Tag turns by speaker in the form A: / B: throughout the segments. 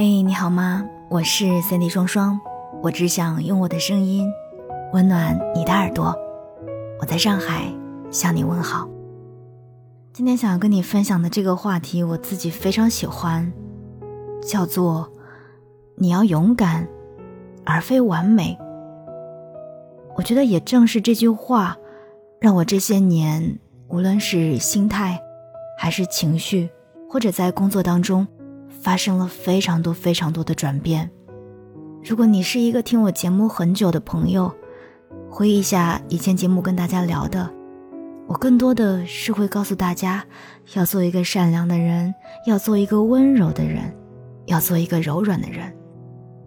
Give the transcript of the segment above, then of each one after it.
A: 嘿，你好吗？我是 Cindy 双双，我只想用我的声音温暖你的耳朵。我在上海向你问好。今天想要跟你分享的这个话题，我自己非常喜欢，叫做“你要勇敢，而非完美”。我觉得也正是这句话，让我这些年，无论是心态，还是情绪，或者在工作当中，发生了非常多非常多的转变。如果你是一个听我节目很久的朋友，回忆一下以前节目跟大家聊的，我更多的是会告诉大家，要做一个善良的人，要做一个温柔的人，要做一个柔软的人。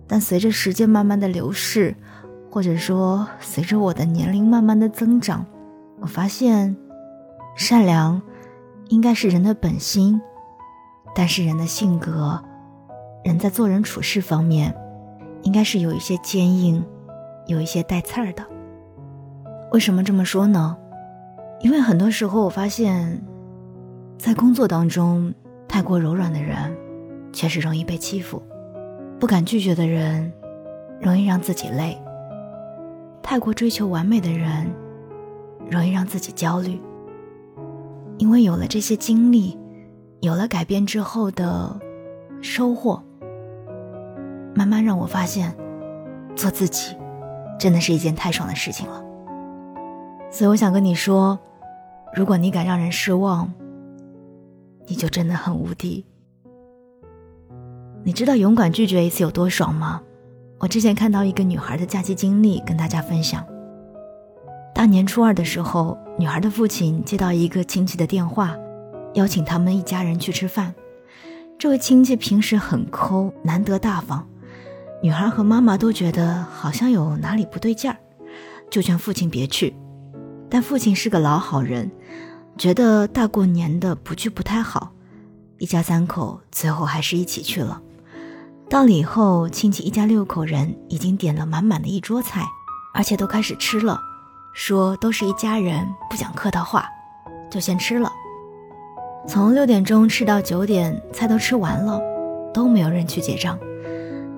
A: 但随着时间慢慢的流逝，或者说随着我的年龄慢慢的增长，我发现，善良应该是人的本心，但是人的性格，人在做人处事方面，应该是有一些坚硬，有一些带刺儿的。为什么这么说呢？因为很多时候我发现，在工作当中，太过柔软的人，确实容易被欺负；不敢拒绝的人，容易让自己累；太过追求完美的人，容易让自己焦虑。因为有了这些经历，有了改变之后的收获，慢慢让我发现，做自己，真的是一件太爽的事情了。所以我想跟你说，如果你敢让人失望，你就真的很无敌。你知道勇敢拒绝一次有多爽吗？我之前看到一个女孩的假期经历，跟大家分享。大年初二的时候，女孩的父亲接到一个亲戚的电话，邀请他们一家人去吃饭。这位亲戚平时很抠，难得大方，女孩和妈妈都觉得好像有哪里不对劲儿，就劝父亲别去。但父亲是个老好人，觉得大过年的不去不太好，一家三口最后还是一起去了。到了以后，亲戚一家六口人已经点了满满的一桌菜，而且都开始吃了，说都是一家人，不讲客套话，就先吃了。从六点钟吃到九点，菜都吃完了，都没有人去结账。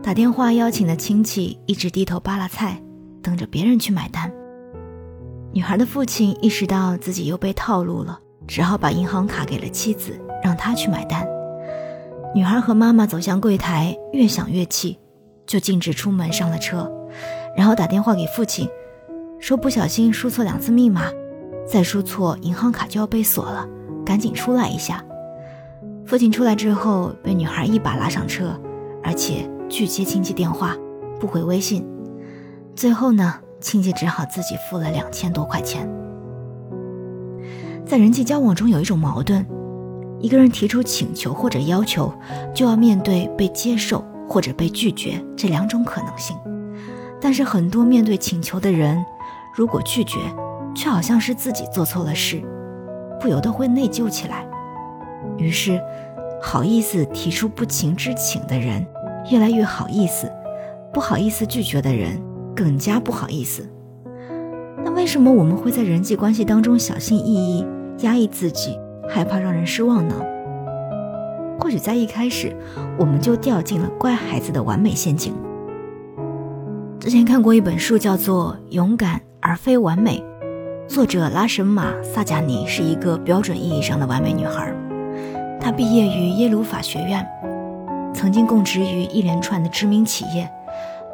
A: 打电话邀请的亲戚一直低头扒拉菜，等着别人去买单。女孩的父亲意识到自己又被套路了，只好把银行卡给了妻子，让她去买单。女孩和妈妈走向柜台，越想越气，就径直出门上了车，然后打电话给父亲，说不小心输错两次密码，再输错银行卡就要被锁了，赶紧出来一下。父亲出来之后，被女孩一把拉上车，而且拒接亲戚电话，不回微信。最后呢？亲戚只好自己付了两千多块钱。在人际交往中有一种矛盾，一个人提出请求或者要求，就要面对被接受或者被拒绝这两种可能性。但是很多面对请求的人，如果拒绝，却好像是自己做错了事，不由得会内疚起来。于是，好意思提出不情之请的人，越来越好意思；不好意思拒绝的人。更加不好意思。那为什么我们会在人际关系当中小心翼翼、压抑自己，害怕让人失望呢？或许在一开始，我们就掉进了乖孩子的完美陷阱。之前看过一本书，叫做《勇敢而非完美》，作者拉什玛·萨贾尼是一个标准意义上的完美女孩。她毕业于耶鲁法学院，曾经供职于一连串的知名企业。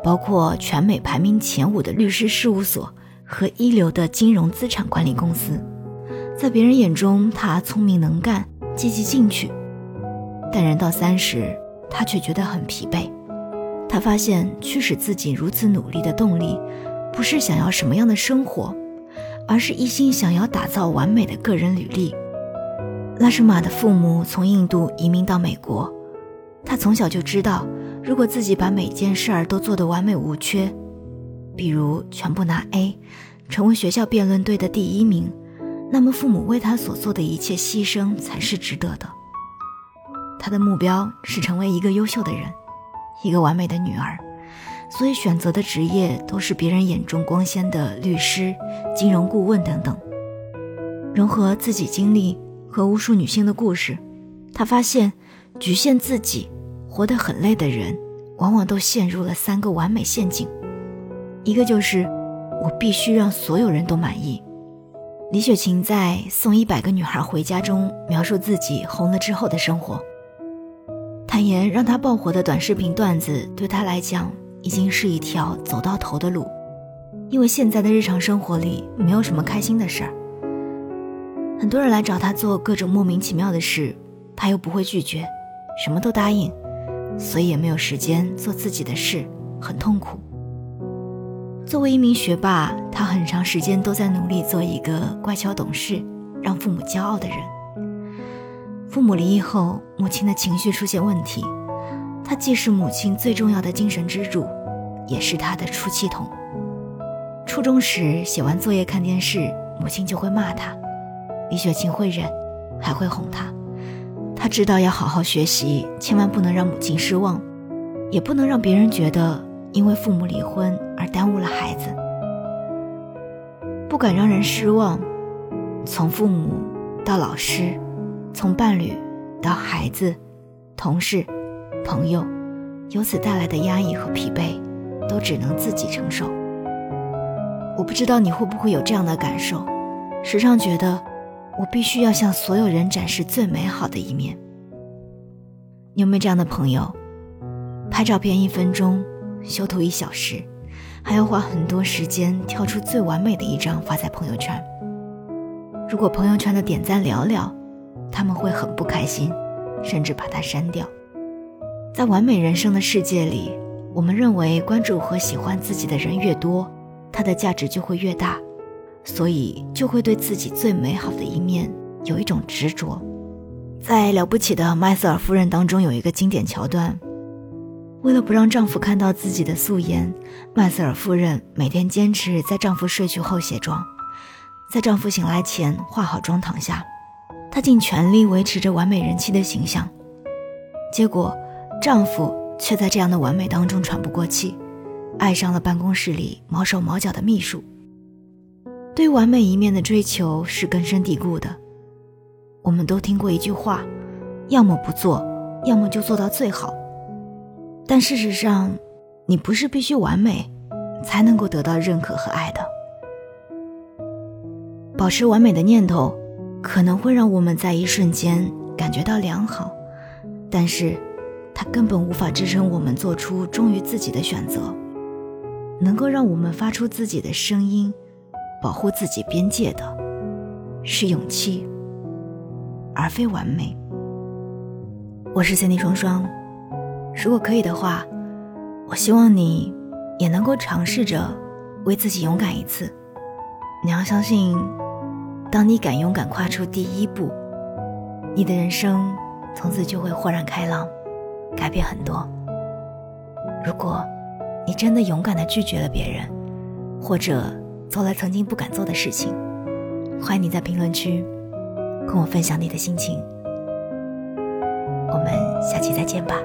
A: 包括全美排名前五的律师事务所和一流的金融资产管理公司，在别人眼中，他聪明能干、积极进取。但人到三十，他却觉得很疲惫。他发现驱使自己如此努力的动力，不是想要什么样的生活，而是一心想要打造完美的个人履历。拉什玛的父母从印度移民到美国，他从小就知道。如果自己把每件事儿都做得完美无缺，比如全部拿 A，成为学校辩论队的第一名，那么父母为他所做的一切牺牲才是值得的。他的目标是成为一个优秀的人，一个完美的女儿，所以选择的职业都是别人眼中光鲜的律师、金融顾问等等。融合自己经历和无数女性的故事，他发现局限自己。活得很累的人，往往都陷入了三个完美陷阱。一个就是我必须让所有人都满意。李雪琴在《送一百个女孩回家》中描述自己红了之后的生活，坦言让她爆火的短视频段子对她来讲已经是一条走到头的路，因为现在的日常生活里没有什么开心的事儿。很多人来找他做各种莫名其妙的事，他又不会拒绝，什么都答应，所以也没有时间做自己的事，很痛苦。作为一名学霸，他很长时间都在努力做一个乖巧懂事、让父母骄傲的人。父母离异后，母亲的情绪出现问题，他既是母亲最重要的精神支柱，也是他的出气筒。初中时写完作业看电视，母亲就会骂他，李雪琴会忍，还会哄他。他知道要好好学习，千万不能让母亲失望，也不能让别人觉得。因为父母离婚而耽误了孩子，不敢让人失望。从父母到老师，从伴侣到孩子、同事、朋友，由此带来的压抑和疲惫，都只能自己承受。我不知道你会不会有这样的感受，时常觉得我必须要向所有人展示最美好的一面。你有没有这样的朋友？拍照片一分钟。修图一小时，还要花很多时间挑出最完美的一张发在朋友圈。如果朋友圈的点赞寥寥，他们会很不开心，甚至把它删掉。在完美人生的世界里，我们认为关注和喜欢自己的人越多，他的价值就会越大，所以就会对自己最美好的一面有一种执着。在《了不起的麦瑟尔夫人》当中，有一个经典桥段。为了不让丈夫看到自己的素颜，麦瑟尔夫人每天坚持在丈夫睡去后卸妆，在丈夫醒来前化好妆躺下，她尽全力维持着完美人妻的形象。结果，丈夫却在这样的完美当中喘不过气，爱上了办公室里毛手毛脚的秘书。对完美一面的追求是根深蒂固的，我们都听过一句话：要么不做，要么就做到最好。但事实上，你不是必须完美，才能够得到认可和爱的。保持完美的念头，可能会让我们在一瞬间感觉到良好，但是，它根本无法支撑我们做出忠于自己的选择。能够让我们发出自己的声音，保护自己边界的，是勇气，而非完美。我是三 D 双双。如果可以的话，我希望你也能够尝试着为自己勇敢一次。你要相信，当你敢勇敢跨出第一步，你的人生从此就会豁然开朗，改变很多。如果你真的勇敢的拒绝了别人，或者做了曾经不敢做的事情，欢迎你在评论区跟我分享你的心情。我们下期再见吧。